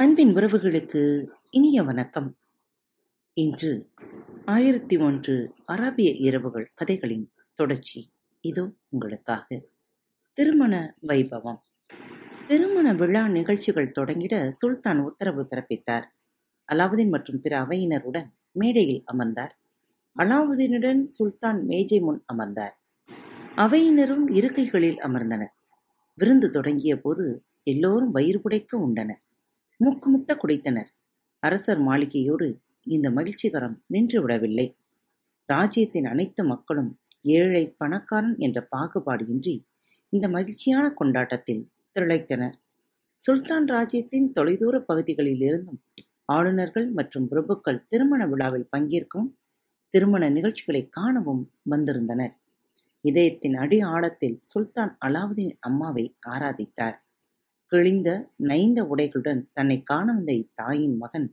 அன்பின் உறவுகளுக்கு இனிய வணக்கம். இன்று ஆயிரத்தி ஒன்று அராபிய இரவுகள் கதைகளின் தொடர்ச்சி. இதோ உங்களுக்காக திருமண வைபவம். திருமண விழா நிகழ்ச்சிகள் தொடங்கிட சுல்தான் உத்தரவு பிறப்பித்தார். அலாவுதீன் மற்றும் பிற அவையினருடன் மேடையில் அமர்ந்தார். அலாவுதீனுடன் சுல்தான் மேஜை முன் அமர்ந்தார். அவையினரும் இருக்கைகளில் அமர்ந்தனர். விருந்து தொடங்கிய போது எல்லோரும் வயிறு புடைக்க உண்டனர். மூக்குமுட்ட குடைத்தனர். அரசர் மாளிகையோடு இந்த மகிழ்ச்சிகரம் நின்று விடவில்லை ராஜ்யத்தின் அனைத்து மக்களும் ஏழை பணக்காரன் என்ற பாகுபாடு இன்றி இந்த மகிழ்ச்சியான கொண்டாட்டத்தில் திளைத்தனர். சுல்தான் ராஜ்யத்தின் தொலைதூர பகுதிகளில் இருந்தும் ஆளுநர்கள் மற்றும் பிரபுக்கள் திருமண விழாவில் பங்கேற்கவும் திருமண நிகழ்ச்சிகளை காணவும் வந்திருந்தனர். இதயத்தின் அடி ஆழத்தில் சுல்தான் அலாவுதீன் அம்மாவை ஆராதித்தார். கிழிந்த நைந்த உடைகளுடன் தன்னை காண வந்த இத்தாயின் மகன்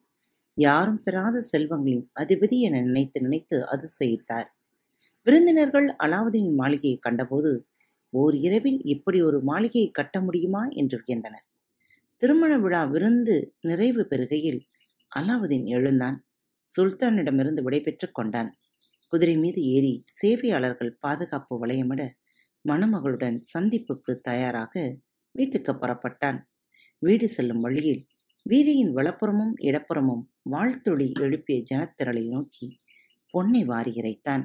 யாரும் பெறாத செல்வங்களின் அதிபதி என நினைத்து நினைத்து அதிசயித்தார். விருந்தினர்கள் அலாவுதீன் மாளிகையை கண்டபோது ஓர் இரவில் இப்படி ஒரு மாளிகையை கட்ட முடியுமா? என்று வியந்தனர். திருமண விழா விருந்து நிறைவு பெறுகையில் அலாவுதீன் எழுந்தான். சுல்தானிடமிருந்து விடைபெற்றுக் கொண்டான். குதிரை மீது ஏறி சேவையாளர்கள் பாதுகாப்பு வளையமிட மணமகளுடன் சந்திப்புக்கு தயாராக வீட்டுக்கு புறப்பட்டான். வீடு செல்லும் வழியில் வீதியின் வலப்புறமும் இடப்புறமும் வாழ்த்தொழி எழுப்பிய ஜனத்திரளை நோக்கி பொன்னை வாரி இறைத்தான்.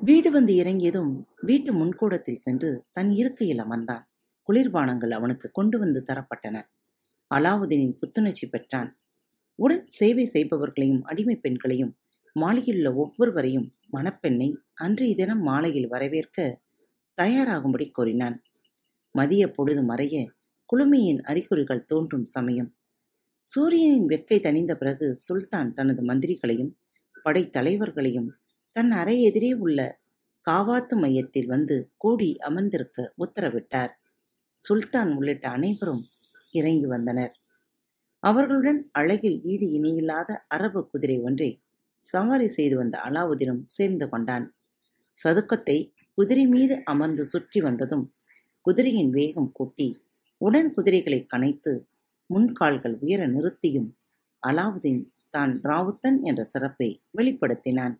வீடு வந்து இறங்கியதும் வீட்டு முன்கூடத்தில் சென்று தன் இருக்கையில் அமர்ந்தான். குளிர்பானங்கள் அவனுக்கு கொண்டு வந்து தரப்பட்டன. அலாவுதீனின் புத்துணர்ச்சி பெற்றான். உடன் சேவை செய்பவர்களையும் அடிமை பெண்களையும் மாளிகையுள்ள ஒவ்வொருவரையும் மணப்பெண்ணை அன்றைய தினம் மாலையில் வரவேற்க தயாராகும்படி கூறினான் மதிய பொழுது மறைய குளுமையின் அறிகுறிகள் தோன்றும் சமயம். சூரியனின் வெக்கை தணிந்த பிறகு சுல்தான் தனது மந்திரிகளையும் படைத்தலைவர்களையும் தன் அறை எதிரே உள்ள காவாத்து மையத்தில் வந்து கூடி அமர்ந்திருக்க உத்தரவிட்டார். சுல்தான் உள்ளிட்ட அனைவரும் இறங்கி வந்தனர். அவர்களுடன் அழகில் ஈடு இணையில்லாத அரபு குதிரை ஒன்றை சவாரி செய்து வந்த அலாவுதீனும் சேர்ந்து கொண்டான். சதுக்கத்தை குதிரை மீது அமர்ந்து சுற்றி வந்ததும் குதிரையின் வேகம் கூட்டி உடன் குதிரைகளை கனைத்து முன்கால்கள் உயர நிறுத்தியும் அலாவுதீன் தான் ராவுத்தன் என்ற சிறப்பை வெளிப்படுத்தினான்.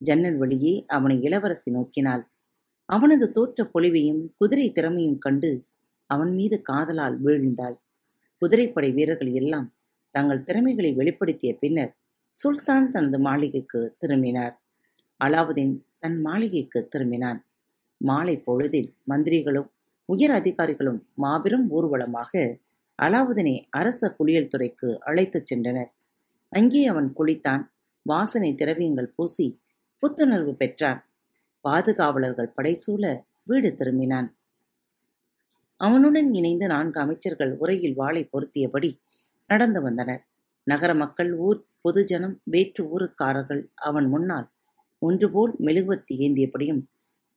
ஜன்னல் வழியே அவனை இளவரசி நோக்கினாள். அவனது தோற்ற பொலிவையும் குதிரை திறமையும் கண்டு அவன் மீது காதலால் வீழ்ந்தாள். குதிரைப்படை வீரர்கள் எல்லாம் தங்கள் திறமைகளை வெளிப்படுத்திய பின்னர் சுல்தான் தனது மாளிகைக்கு திரும்பினார். அலாவுதீன் தன் மாளிகைக்கு திரும்பினான். மாலை பொழுதில் மந்திரிகளும் உயர் அதிகாரிகளும் மாபெரும் ஊர்வலமாக அலாவுதீனை அரச குளியல் துறைக்கு அழைத்துச் சென்றனர். அங்கே அவன் குளித்தான். வாசனை திரவியங்கள் பூசி புத்துணர்வு பெற்றான். பாதுகாவலர்கள் படைசூழ வீடு திரும்பினான். அவனுடன் இணைந்து நான்கு அமைச்சர்கள் உரையில் வாளை பொருத்தியபடி நடந்து வந்தனர். நகர மக்கள் ஊர் பொதுஜனம் வேற்று ஊருக்காரர்கள் அவன் முன்னால் ஒன்றுபோல் மெழுகுவத்தி ஏந்தியபடியும்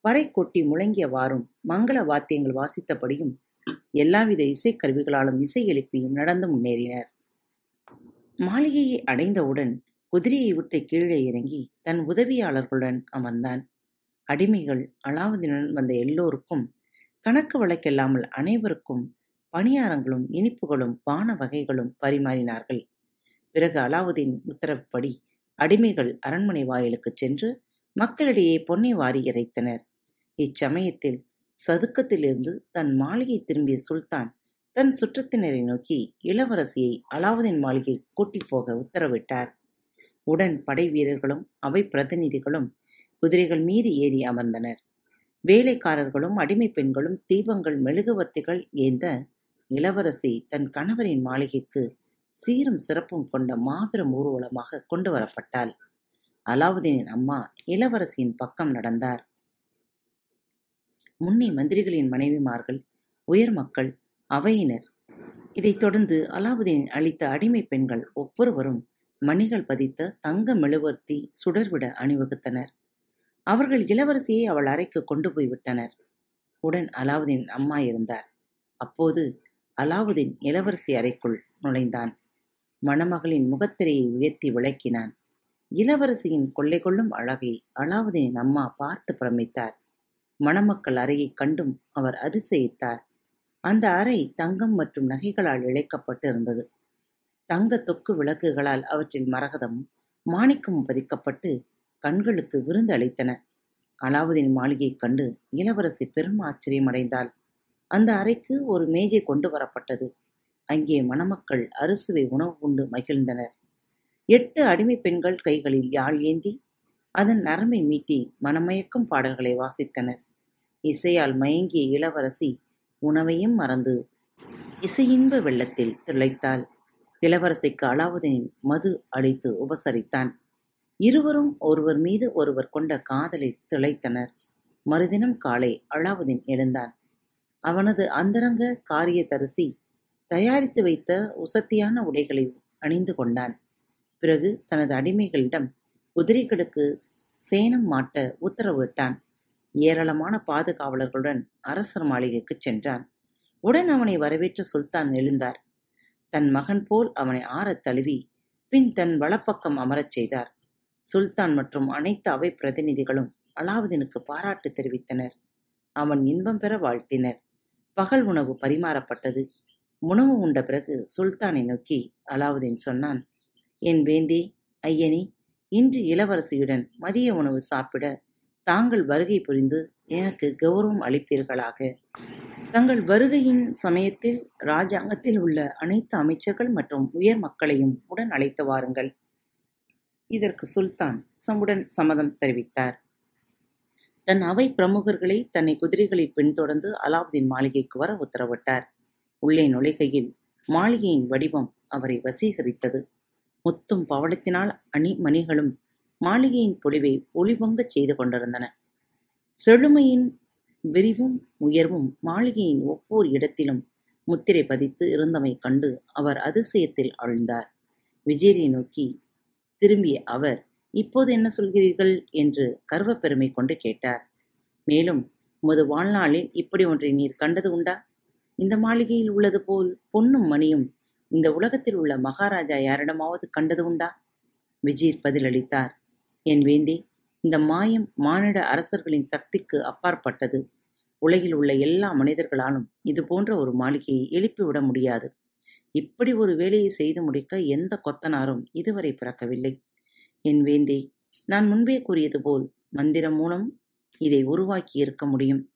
பறை கொட்டி முழங்கியவாறும் மங்கள வாத்தியங்கள் வாசித்தபடியும் எல்லாவித இசைக்கருவிகளாலும் இசை எழுப்பியும் நடந்து முன்னேறினர். மாளிகையை அடைந்தவுடன் குதிரையை விட்டு கீழே இறங்கி தன் உதவியாளர்களுடன் அமர்ந்தான். அடிமைகள் அலாவுதீனுடன் வந்த எல்லோருக்கும் கணக்கு வழக்கில்லாமல் அனைவருக்கும் பணியாரங்களும் இனிப்புகளும் பான வகைகளும் பரிமாறினார்கள். பிறகு அலாவுதீன் உத்தரவுப்படி அடிமைகள் அரண்மனை வாயிலுக்கு சென்று மக்களிடையே பொன்னை வாரி இறைத்தனர். இச்சமயத்தில் சதுக்கத்திலிருந்து தன் மாளிகை திரும்பிய சுல்தான் தன் சுற்றத்தினரை நோக்கி இளவரசியை அலாவுதீன் மாளிகை கூட்டிப் போக உத்தரவிட்டார். உடன் படை வீரர்களும் அவை பிரதிநிதிகளும் குதிரைகள் மீது ஏறி அமர்ந்தனர். வேலைக்காரர்களும் அடிமை பெண்களும் தீபங்கள் மெழுகுவர்த்திகள் ஏந்த இளவரசி தன் கணவரின் மாளிகைக்கு சீரும் சிறப்பும் கொண்ட மாபெரும் ஊர்வலமாக கொண்டு வரப்பட்டாள். அலாவுதீனின் அம்மா இளவரசியின் பக்கம் நடந்தார். முன்னே மந்திரிகளின் மனைவிமார்கள் உயர் மக்கள் அவையினர். இதைத் தொடர்ந்து அலாவுதீன் அளித்த அடிமை பெண்கள் ஒவ்வொருவரும் மணிகள் பதித்த தங்க மெழுவர்த்தி சுடர்விட அணிவகுத்தனர். அவர்கள் இளவரசியை அவள் அறைக்கு கொண்டு போய் விட்டனர். உடன் அலாவுதீன் அம்மா இருந்தார். அப்போது அலாவுதீன் இளவரசி அறைக்குள் நுழைந்தான். மணமகளின் முகத்திரையை உயர்த்தி விளக்கினான். இளவரசியின் கொள்ளை கொள்ளும் அழகை அலாவுதீனின் அம்மா பார்த்து பிரமித்தார். மணமக்கள் அறையை கண்டும் அவர் அதிசயித்தார். அந்த அறை தங்கம் மற்றும் நகைகளால் இழைக்கப்பட்டு இருந்தது தங்க தொக்கு விளக்குகளால் அவற்றில் மரகதமும் மாணிக்கமும் பதிக்கப்பட்டு கண்களுக்கு விருந்து அளித்தன. அலாவுதீன் மாளிகையைக் கண்டு இளவரசி பெரும் ஆச்சரியமடைந்தாள். அந்த அறைக்கு ஒரு மேஜை கொண்டு வரப்பட்டது. அங்கே மணமக்கள் அறுசுவை உணவு உண்டு மகிழ்ந்தனர். எட்டு அடிமை பெண்கள் கைகளில் யாழ் ஏந்தி அதன் நரம்பை மீட்டி மனமயக்கும் பாடல்களை வாசித்தனர். இசையால் மயங்கிய இளவரசி உணவையும் மறந்து இசையின்ப வெள்ளத்தில் திளைத்தாள். இளவரசிக்கு அலாவுதீன் மது அடித்து உபசரித்தான். இருவரும் ஒருவர் மீது ஒருவர் கொண்ட காதலில் திளைத்தனர். மறுதினம் காலை அலாவுதீன் எழுந்தான். அவனது அந்தரங்க காரியதரிசி தயாரித்து வைத்த உசத்தியான உடைகளை அணிந்து கொண்டான். பிறகு தனது அடிமைகளிடம் குதிரைகளுக்கு சேனம் மாட்ட உத்தரவிட்டான். ஏராளமான பாதுகாவலர்களுடன் அரசர் மாளிகைக்குச் சென்றான். உடன் அவனை வரவேற்ற சுல்தான் எழுந்தார். தன் மகன் போல் அவனை ஆறத் தழுவி பின் தன் வலப்பக்கம் அமரச் செய்தார். சுல்தான் மற்றும் அனைத்து அவை பிரதிநிதிகளும் அலாவுதீனுக்கு பாராட்டு தெரிவித்தனர். அவன் இன்பம் பெற வாழ்த்தினர். பகல் உணவு பரிமாறப்பட்டது. உணவு உண்ட பிறகு சுல்தானை நோக்கி அலாவுதீன் சொன்னான் என் வேந்தி ஐயனி இன்று இளவரசியுடன் மதிய உணவு சாப்பிட தாங்கள் வருகை புரிந்து எனக்கு கௌரவம் அளிப்பீர்களாக. தங்கள் வருகையின் சமயத்தில் ராஜாங்கத்தில் உள்ள அனைத்து அமைச்சர்கள் மற்றும் உயர் மக்களையும் உடன் அழைத்து வாருங்கள். இதற்கு சுல்தான் சமுடன் சம்மதம் தெரிவித்தார். தன் அவை பிரமுகர்களை தன்னை குதிரைகளில் பின்தொடர்ந்து அலாவுதீன் மாளிகைக்கு வர உத்தரவிட்டார். உள்ளே நுழைகையில் மாளிகையின் வடிவம் அவரை வசீகரித்தது. முத்தும் பவளத்தினால் அணி மணிகளும் மாளிகையின் பொலிவை ஒளிபொங்கச் செய்து கொண்டிருந்தன. செழுமையின் விரிவும் உயர்வும் மாளிகையின் ஒவ்வொரு இடத்திலும் முத்திரை பதித்து இருந்தமை கண்டு அவர் அதிசயத்தில் ஆழ்ந்தார் விஜயரை நோக்கி திரும்பிய அவர் இப்போது என்ன சொல்கிறீர்கள் என்று கர்வப்பெருமை கொண்டு கேட்டார். மேலும் உமது வாழ்நாளில் இப்படி ஒன்றை நீர் கண்டது உண்டா? இந்த மாளிகையில் உள்ளது போல் பொன்னும் மணியும் இந்த உலகத்தில் உள்ள மகாராஜா யாரிடமாவது கண்டது உண்டா? விஜீர் பதிலளித்தார். என் வேந்தி இந்த மாயம் மானிட அரசர்களின் சக்திக்கு அப்பாற்பட்டது. உலகில் உள்ள எல்லா மனிதர்களாலும் இது போன்ற ஒரு மாளிகையை எழுப்பிவிட முடியாது. இப்படி ஒரு வேலையை செய்து முடிக்க எந்த கொத்தனாரும் இதுவரை பிறக்கவில்லை. என் வேந்தி நான் முன்பே கூறியது போல் மந்திரம் மூலம் இதை உருவாக்கி இருக்க முடியும்.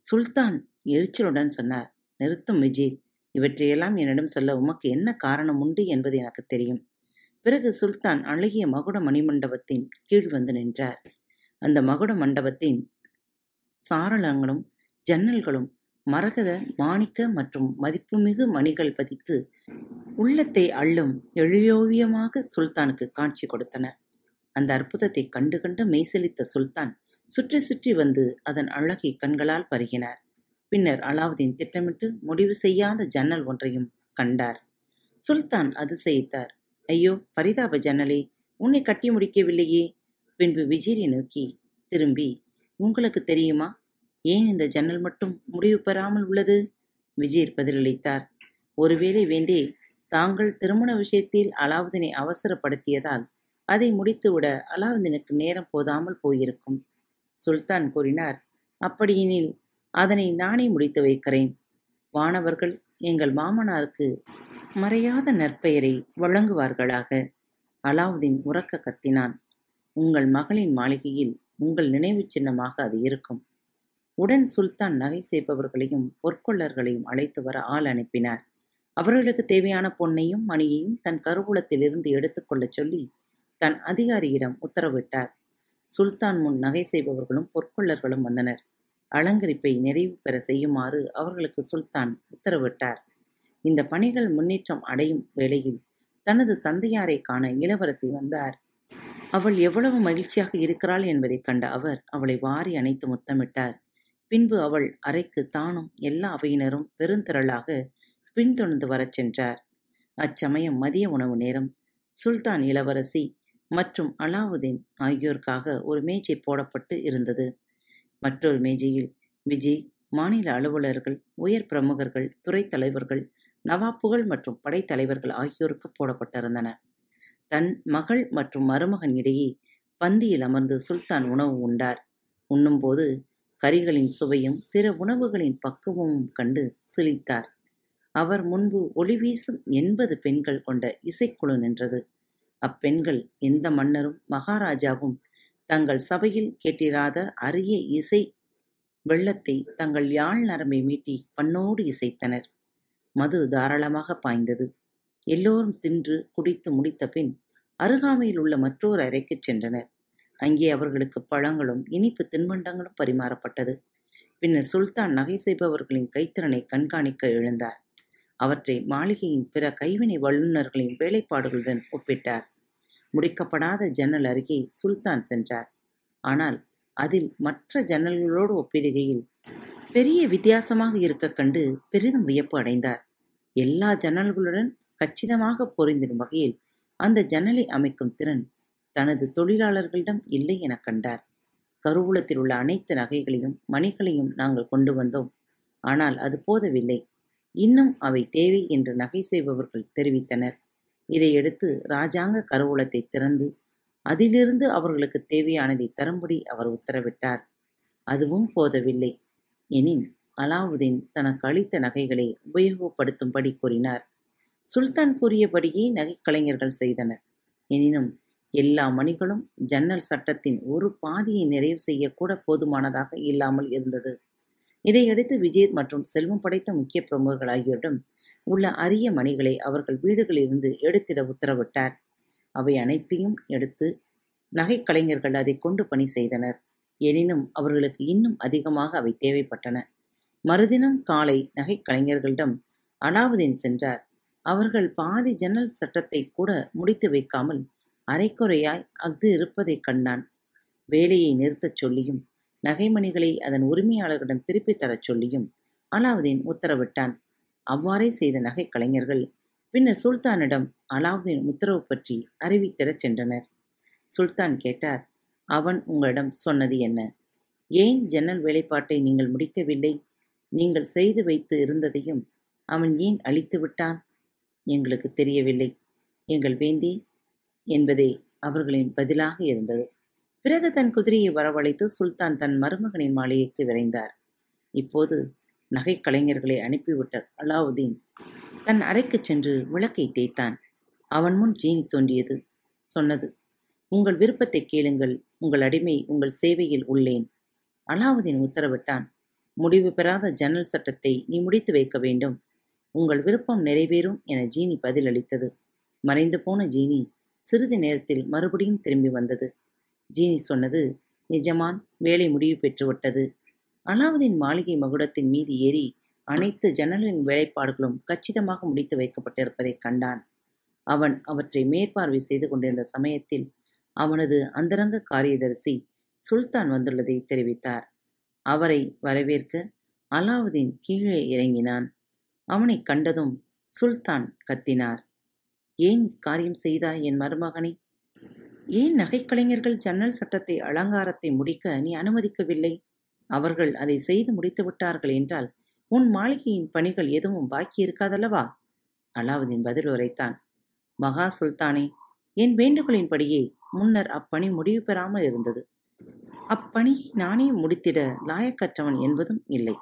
சுல்தான் எரிச்சலுடன் சொன்னார். நிறுத்தும் விஜய் இவற்றையெல்லாம் என்னிடம் சொல்ல உமக்கு என்ன காரணம் உண்டு என்பது எனக்கு தெரியும். பிறகு சுல்தான் அழகிய மகுட மணிமண்டபத்தின் கீழ் வந்து நின்றார். அந்த மகுட மண்டபத்தின் சாரளங்களும் ஜன்னல்களும் மரகத மாணிக்க மற்றும் மதிப்புமிகு மணிகள் பதித்து உள்ளத்தை அள்ளும் எழியோவியமாக சுல்தானுக்கு காட்சி கொடுத்தன. அந்த அற்புதத்தை கண்டு கண்டு மெய்சலித்த சுல்தான் சுற்றி சுற்றி வந்து அதன் அழகை கண்களால் பருகினார். பின்னர் அலாவுதீன் திட்டமிட்டு முடிவு செய்யாத ஜன்னல் ஒன்றையும் கண்டார். சுல்தான் அதிசயித்தார் ஐயோ பரிதாப ஜன்னலே உன்னை கட்டி முடிக்கவில்லையே. பின்பு விஜயரை நோக்கி திரும்பி உங்களுக்கு தெரியுமா? ஏன் இந்த ஜன்னல் மட்டும் முடிவு பெறாமல் உள்ளது? விஜீர் பதிலளித்தார். ஒருவேளை வேண்டே தாங்கள் திருமண விஷயத்தில் அலாவுதீனை அவசரப்படுத்தியதால் அதை முடித்துவிட அலாவுதீனுக்கு நேரம் போதாமல் போயிருக்கும். சுல்தான் கூறினார். அப்படியெனில் அதனை நானே முடித்து வைக்கிறேன். வானவர்கள் எங்கள் மாமனாருக்கு மறையாத நற்பெயரை வழங்குவார்களாக. அலாவுதீன் உறக்க கத்தினான். உங்கள் மகளின் மாளிகையில் உங்கள் நினைவு சின்னமாக அது இருக்கும். உடன் சுல்தான் நகை செய்பவர்களையும் பொற்கொள்ளர்களையும் அழைத்து வர ஆள் அனுப்பினார். அவர்களுக்கு தேவையான பொன்னையும் மணியையும் தன் கருவூலத்திலிருந்து எடுத்துக்கொள்ளச் சொல்லி தன் அதிகாரியிடம் உத்தரவிட்டார். சுல்தான் முன் நகை செய்பவர்களும் பொற்கொள்ளர்களும் வந்தனர். அலங்கரிப்பை நிறைவு பெற செய்யுமாறு அவர்களுக்கு சுல்தான் உத்தரவிட்டார். இந்த பணிகள் முன்னேற்றம் அடையும் வேளையில் தனது தந்தையாரை காண இளவரசி வந்தார். அவள் எவ்வளவு மகிழ்ச்சியாக இருக்கிறாள் என்பதைக் கண்ட அவர் அவளை வாரி அணைத்து முத்தமிட்டார். பின்பு அவள் அறைக்கு தானும் எல்லா அவையினரும் பெருந்திரளாக பின்தொடர்ந்து வரச் சென்றார். அச்சமயம் மதிய உணவு நேரம். சுல்தான் இளவரசி மற்றும் அலாவுதீன் ஆகியோருக்காக ஒரு மேஜை போடப்பட்டு இருந்தது. மற்றொரு மேஜையில் விஜய் மாநில அலுவலர்கள் உயர் பிரமுகர்கள் துறை தலைவர்கள் நவாப்புகள் மற்றும் படைத்தலைவர்கள் ஆகியோருக்கு போடப்பட்டிருந்தன. தன் மகள் மற்றும் மருமகன் இடையே பந்தியில் அமர்ந்து சுல்தான் உணவு உண்டார். உண்ணும்போது கறிகளின் சுவையும் பிற உணவுகளின் பக்குவமும் கண்டு சிலித்தார் அவர் முன்பு ஒளி வீசும் எண்பது பெண்கள் கொண்ட இசைக்குழு நின்றது. அப்பெண்கள் எந்த மன்னரும் மகாராஜாவும் தங்கள் சபையில் கேட்டிராத அரிய இசை வெள்ளத்தை தங்கள் யாழ் நரம்பை மீட்டி பண்ணோடு இசைத்தனர். மது தாராளமாக பாய்ந்தது. எல்லோரும் தின்று குடித்து முடித்த பின் அருகாமையில் உள்ள மற்றொரு அறைக்குச் சென்றனர். அங்கே அவர்களுக்கு பழங்களும் இனிப்பு தின்பண்டங்களும் பரிமாறப்பட்டது. பின்னர் சுல்தான் நகை செய்பவர்களின் கைத்திறனை கண்காணிக்க எழுந்தார். அவற்றை மாளிகையின் பிற கைவினை வல்லுநர்களின் வேலைப்பாடுகளுடன் ஒப்பிட்டார். முடிக்கப்படாத ஜன்னல் அருகே சுல்தான் சென்றார். ஆனால் அதில் மற்ற ஜன்னல்களோடு ஒப்பிடுகையில் பெரிய வித்தியாசமாக இருக்க கண்டு பெரிதும் வியப்பு அடைந்தார். எல்லா ஜன்னல்களுடன் கச்சிதமாக பொருந்திடும் வகையில் அந்த ஜன்னலை அமைக்கும் திறன் தனது தொழிலாளர்களிடம் இல்லை என கண்டார். கருவூலத்தில் உள்ள அனைத்து நகைகளையும் மணிகளையும் நாங்கள் கொண்டு வந்தோம். ஆனால் அது போதவில்லை. இன்னும் அவை தேவை என்று நகை செய்பவர்கள் தெரிவித்தனர். இதை எடுத்து ராஜாங்க கருவூலத்தை திறந்து அதிலிருந்து அவர்களுக்கு தேவையானதை தரும்படி அவர் உத்தரவிட்டார். அதுவும் போதவில்லை. எனின் அலாவுதீன் தனக்கு அளித்த நகைகளை உபயோகப்படுத்தும்படி கூறினார். சுல்தான் கூறியபடியே நகைக்கலைஞர்கள் செய்தனர். எனினும் எல்லா மணிகளும் ஜன்னல் சட்டத்தின் ஒரு பாதியை நிறைவு செய்யக்கூட போதுமானதாக இல்லாமல் இருந்தது. இதையடுத்து விஜய் மற்றும் செல்வம் படைத்த முக்கிய பிரமுகர்கள் ஆகியோரிடம் உள்ள அரிய மணிகளை அவர்கள் வீடுகளிலிருந்து எடுத்திட உத்தரவிட்டார். அவை அனைத்தையும் எடுத்து நகைக்கலைஞர்கள் அதை கொண்டு பணி செய்தனர். எனினும் அவர்களுக்கு இன்னும் அதிகமாக அவை தேவைப்பட்டன. மறுதினம் காலை நகைக்கலைஞர்களிடம் அலாவுதீன் சென்றார். அவர்கள் பாதி ஜன்னல் சட்டத்தை கூட முடித்து வைக்காமல் அரைக்குறையாய் அஃது இருப்பதைக் கண்டான். வேலையை நிறுத்தச் சொல்லியும் நகைமணிகளை அதன் உரிமையாளர்களிடம் திருப்பித் தரச் சொல்லியும் அலாவுதீன் உத்தரவிட்டான். அவ்வாறே செய்த நகைக் கலைஞர்கள் பின்னர் சுல்தானிடம் அலாவுதீன் உத்தரவு பற்றி அறிவித்திடச் சென்றனர். சுல்தான் கேட்டார் அவன் உங்களிடம் சொன்னது என்ன? ஏன் ஜன்னல் வேலைப்பாட்டை நீங்கள் முடிக்கவில்லை? நீங்கள் செய்து வைத்து இருந்ததையும் அவன் ஏன் அழித்து விட்டான்? எங்களுக்கு தெரியவில்லை. எங்கள் வேந்தி என்பதே அவர்களின் பதிலாக இருந்தது. பிறகு தன் குதிரையை வரவழைத்து சுல்தான் தன் மருமகனின் மாளிகைக்கு விரைந்தார். இப்போது நகைக் கலைஞர்களை அனுப்பிவிட்ட அலாவுதீன் தன் அறைக்கு சென்று விளக்கை தேய்த்தான். அவன் முன் ஜீனி தோன்றியது. சொன்னது உங்கள் விருப்பத்தை கேளுங்கள். உங்கள் அடிமை உங்கள் சேவையில் உள்ளேன். அலாவுதீன் உத்தரவிட்டான் முடிவு பெறாத ஜன்னல் சட்டத்தை நீ முடித்து வைக்க வேண்டும். உங்கள் விருப்பம் நிறைவேறும் என ஜீனி பதிலளித்தது. மறைந்து போன ஜீனி சிறிது நேரத்தில் மறுபடியும் திரும்பி வந்தது. ஜீனி சொன்னது நிஜமான் வேலை முடிவு பெற்றுவிட்டது. அலாவுதீன் மாளிகை மகுடத்தின் மீது ஏறி அனைத்து ஜன்னலின் வேலைப்பாடுகளும் கச்சிதமாக முடித்து வைக்கப்பட்டிருப்பதைக் கண்டான். அவன் அவற்றை மேற்பார்வை செய்து கொண்டிருந்த சமயத்தில் அவனது அந்தரங்க காரியதரிசி சுல்தான் வந்துள்ளதை தெரிவித்தார். அவரை வரவேற்க அலாவுதீன் கீழே இறங்கினான். அவனைக் கண்டதும் சுல்தான் கத்தினார். ஏன் காரியம் செய்தாய் என் மருமகனே? ஏன் நகைக்கலைஞர்கள் ஜன்னல் சட்டத்தை அலங்காரத்தை முடிக்க நீ அனுமதிக்கவில்லை? அவர்கள் அதை செய்து முடித்து விட்டார்கள் என்றால் உன் மாளிகையின் பணிகள் எதுவும் பாக்கி இருக்காதல்லவா? அலாவுதீன் பதில் உரைத்தான் மகா சுல்தானே என் வேண்டுகோளின்படியே முன்னர் அப்பணி முடிவு பெறாமல் இருந்தது. அப்பணியை நானே முடித்திட லாயக்கற்றவன் என்பதும் இல்லை.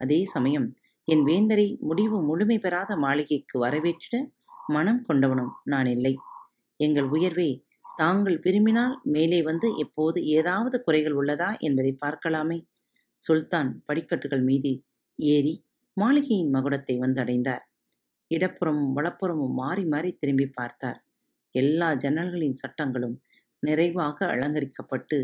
அதே சமயம் என் வேந்தரை முடிவு முழுமை பெறாத மாளிகைக்கு வரவேற்றிட மனம் கொண்டவனும் நான் இல்லை. எங்கள் உயர்வே தாங்கள் விரும்பினால் மேலே வந்து எப்போது ஏதாவது குறைகள் உள்ளதா என்பதை பார்க்கலாமே. சுல்தான் படிக்கட்டுகள் மீது ஏறி மாளிகையின் மகுடத்தை வந்தடைந்தார். இடப்புறமும் வலப்புறமும் மாறி மாறி திரும்பி பார்த்தார். எல்லா ஜன்னல்களின் சட்டங்களும் நிறைவாக அலங்கரிக்கப்பட்டு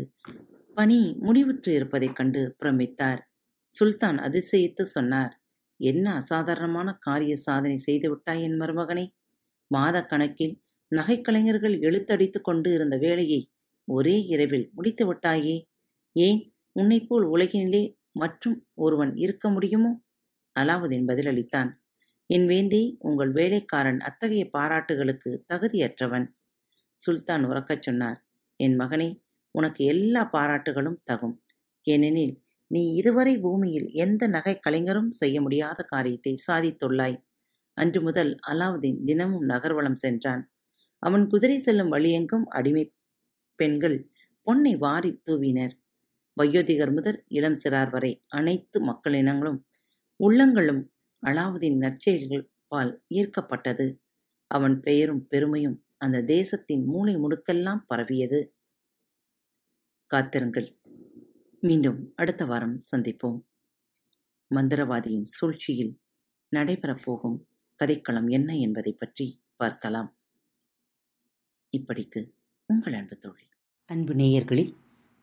பணி முடிவுற்று இருப்பதைக் கண்டு பிரமித்தார் சுல்தான் அதிசயித்து சொன்னார் என்ன அசாதாரணமான காரிய சாதனை செய்து விட்டாய் என் மருமகனே? மாத கணக்கில் நகைக்கலைஞர்கள் எழுத்தடித்துக் கொண்டு இருந்த வேலையை ஒரே இரவில் முடித்து விட்டாயே? ஏன் உன்னைப்போல் உலகினிலே மற்றும் ஒருவன் இருக்க முடியுமோ? அலாவுதீன் பதிலளித்தான். என் வேந்தி உங்கள் வேலைக்காரன் அத்தகைய பாராட்டுகளுக்கு தகுதியற்றவன். சுல்தான் உறக்கச் சொன்னார். என் மகனே உனக்கு எல்லா பாராட்டுகளும் தகும். ஏனெனில் நீ இதுவரை பூமியில் எந்த நகை கலைஞரும் செய்ய முடியாத காரியத்தை சாதித்துள்ளாய். அன்று முதல் அலாவுதீன் தினமும் நகர்வலம் சென்றான். அவன் குதிரை செல்லும் வழியெங்கும் அடிமை பெண்கள் பொன்னை வாரி தூவினர். வயோதிகர் முதல் இளம் சிறார் வரை அனைத்து மக்களினங்களும் உள்ளங்களும் அலாவுதீன் நற்செயல்கள் பால் ஈர்க்கப்பட்டது. அவன் பெயரும் பெருமையும் அந்த தேசத்தின் மூளை முடுக்கெல்லாம் பரவியது. காத்திருங்கள். மீண்டும் அடுத்த வாரம் சந்திப்போம். மந்திரவாதியின் சூழ்ச்சியில் நடைபெறப் போகும் கதைக்களம் என்ன என்பதை பற்றி பார்க்கலாம். இப்படிக்கு உங்கள் அன்பு தோழி. அன்பு நேயர்களில்